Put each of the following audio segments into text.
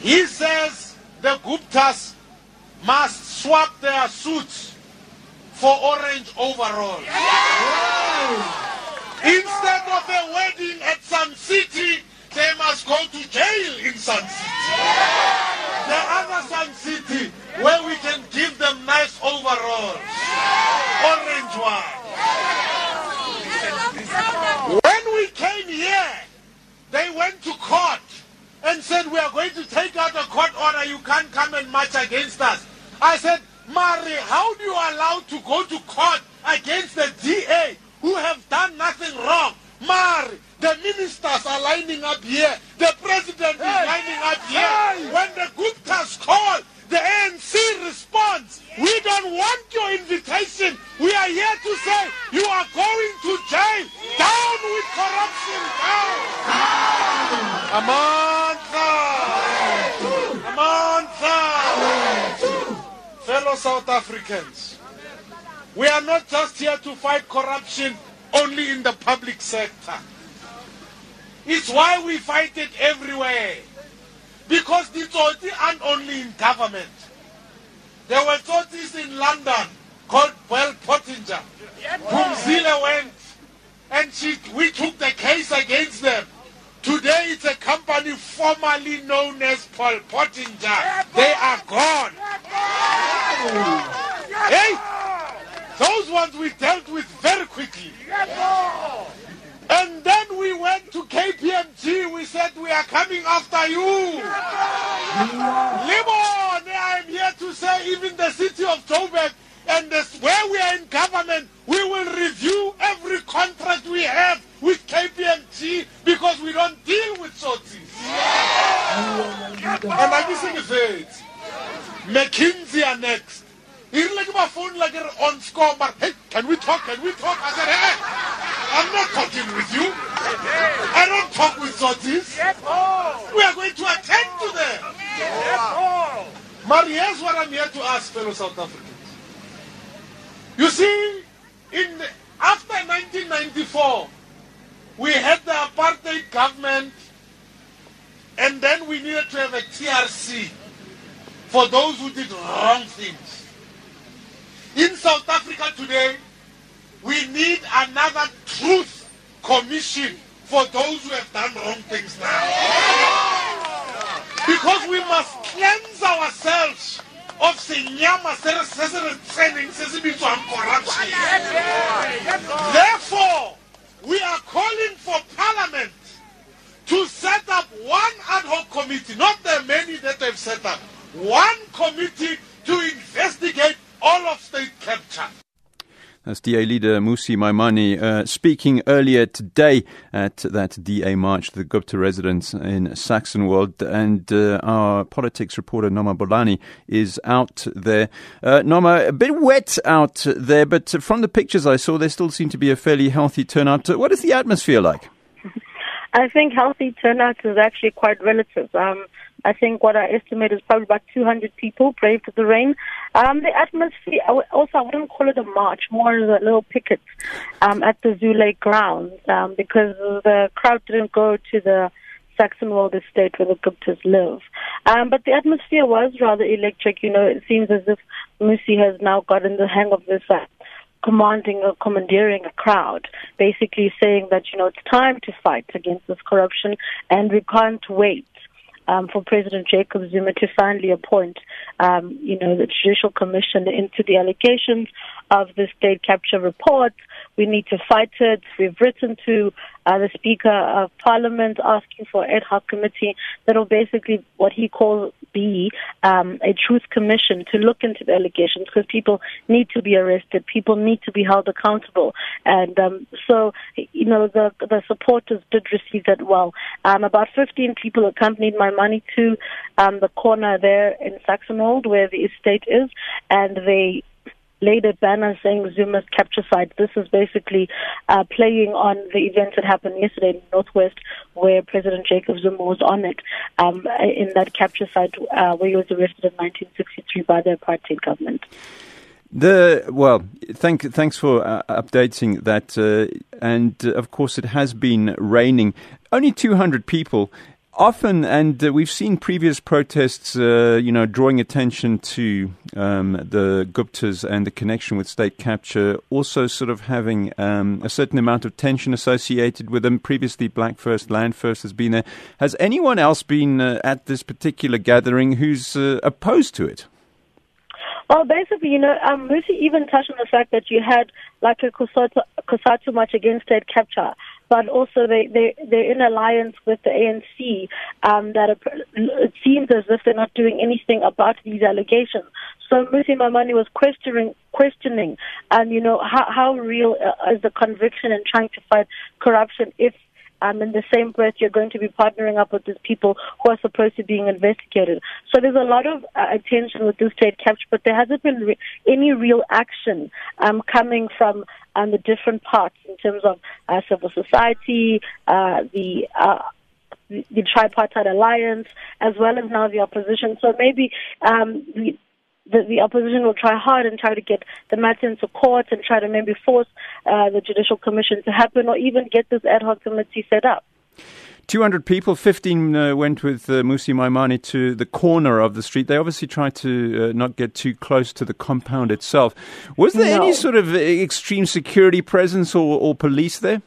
He says the Guptas must swap their suits for orange overalls. Instead of a wedding at Sun City, they must go to jail in Sun City. The other Sun City, where we can give them nice overalls. Orange one. When we came here, they went to court and said, we are going to take out a court order. You can't come and march against us. I said, Mari, how do you allow to go to court against the DA who have done nothing wrong? Mari, the ministers are lining up here. The president is lining up here. When the Guptas call, the ANC responds. We don't want your invitation. We are here to say you are going to jail. Down with corruption. Down. Amandla. Amandla. Fellow South Africans, we are not just here to fight corruption only in the public sector. It's why we fight it everywhere. Because the Tsotsi aren't only in government. There were Tsotsis in London called Bell Pottinger. Phumzile went and she, we took the case against them. Today it's a company formerly known as Bell Pottinger. They are gone. Hey, those ones we dealt with very quickly. And then we went to KPMG. We said, we are coming after you. Limon, I am here to say even the city of Joburg and this, where we are in government, we will review every contract we have with KPMG because we don't deal with Tsotsis. And I'm missing a. McKinsey are next. Here like my phone like on score, but hey, can we talk? Can we talk? I said, hey, I'm not talking with you. I don't talk with Tsotsis. We are going to attend to them. But here's what I'm here to ask, fellow South Africans. You see, in after 1994, we had the apartheid government, and then we needed to have a TRC for those who did wrong things. In South Africa today, we need another truth commission for those who have done wrong things now. Because we must cleanse ourselves of senyama se se corruption. Therefore, we are calling for Parliament to set up one ad hoc committee, not the many that they've set up, one committee to investigate all of state capture. That's DA leader Mmusi Maimane uh, speaking earlier today at that DA march, the Gupta residence in Saxonwold. And uh, our politics reporter Noma Bolani is out there. Uh, Noma, a bit wet out there, but from the pictures I saw, there still seemed to be a fairly healthy turnout. What is the atmosphere like? I think healthy turnout is actually quite relative. Um, I think what I estimate is probably about 200 people braved the rain. Um, the atmosphere, also, I wouldn't call it a march, more as a little picket um, at the Zule grounds um, because the crowd didn't go to the Saxonwold estate where the Guptas live. Um, but the atmosphere was rather electric. You know, it seems as if Mmusi has now gotten the hang of this. Uh, commanding or commandeering a crowd, basically saying that, you know, it's time to fight against this corruption and we can't wait um, for President Jacob Zuma to finally appoint, um, you know, the Judicial Commission into the allegations of the state capture report. We need to fight it. We've written to uh, the Speaker of Parliament asking for ad hoc committee that will basically what he calls be um, a truth commission to look into the allegations because people need to be arrested, people need to be held accountable, and um, so you know the the supporters did receive that well. Um, about 15 people accompanied Maimane to um, the corner there in Saxonwold where the estate is, and they laid a banner saying Zuma's capture site. This is basically uh, playing on the events that happened yesterday in the Northwest, where President Jacob Zuma was on it um, in that capture site uh, where he was arrested in 1963 by the apartheid government. The well, thank thanks for uh, updating that, uh, and of course it has been raining. Only 200 people often, and uh, we've seen previous protests, uh, you know, drawing attention to um, the Guptas and the connection with state capture, also sort of having um, a certain amount of tension associated with them. Previously, Black First, Land First has been there. Has anyone else been uh, at this particular gathering who's uh, opposed to it? Well, basically, you know, um, Mmusi even touched on the fact that you had like a COSATU march against state capture but also they, they, they're in alliance with the ANC um, that it seems as if they're not doing anything about these allegations. So Mmusi Maimane was questioning, questioning, and you know, how, how real uh, is the conviction in trying to fight corruption if um, in the same breath, you're going to be partnering up with these people who are supposed to be being investigated. So there's a lot of uh, attention with this state capture, but there hasn't been re- any real action um, coming from um, the different parts in terms of uh, civil society, uh, the uh, the tripartite alliance, as well as now the opposition. So maybe um, the, the, the opposition will try hard and try to get the matter into court and try to maybe force uh, the Judicial Commission to happen or even get this ad hoc committee set up. 200 people, 15 uh, went with uh, Mmusi Maimane to the corner of the street. They obviously tried to uh, not get too close to the compound itself. Was there no. any sort of uh, extreme security presence or, or police there?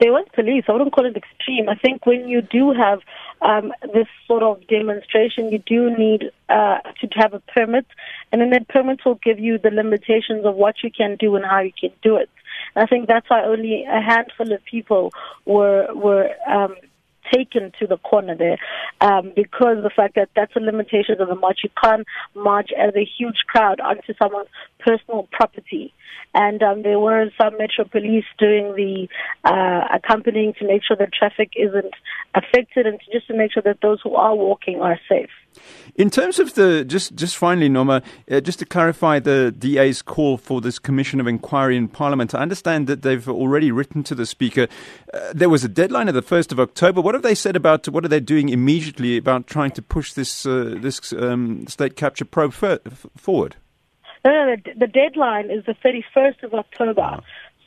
There was police. I wouldn't call it extreme. I think when you do have um, this sort of demonstration, you do need uh, to have a permit, and then that permit will give you the limitations of what you can do and how you can do it. I think that's why only a handful of people were were um, taken to the corner there um, because of the fact that that's a limitation of the march. You can't march as a huge crowd onto someone's personal property. And um, there were some Metro Police doing the uh, accompanying to make sure that traffic isn't affected and just to make sure that those who are walking are safe. In terms of the just just finally, Noma, uh, just to clarify the DA's call for this commission of inquiry in Parliament, I understand that they've already written to the Speaker. Uh, there was a deadline of the first of October. What have they said about what are they doing immediately about trying to push this uh, this um, state capture probe forward? No, no, the, the deadline is the 31st of October.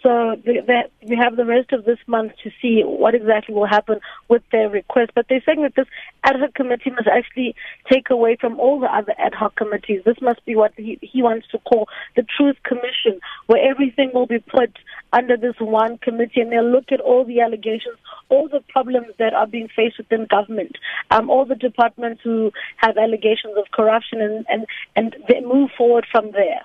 So that we have the rest of this month to see what exactly will happen with their request. But they're saying that this ad hoc committee must actually take away from all the other ad hoc committees. This must be what he, he wants to call the Truth Commission, where everything will be put under this one committee and they'll look at all the allegations, all the problems that are being faced within government, um, all the departments who have allegations of corruption and, and, and they move forward from there.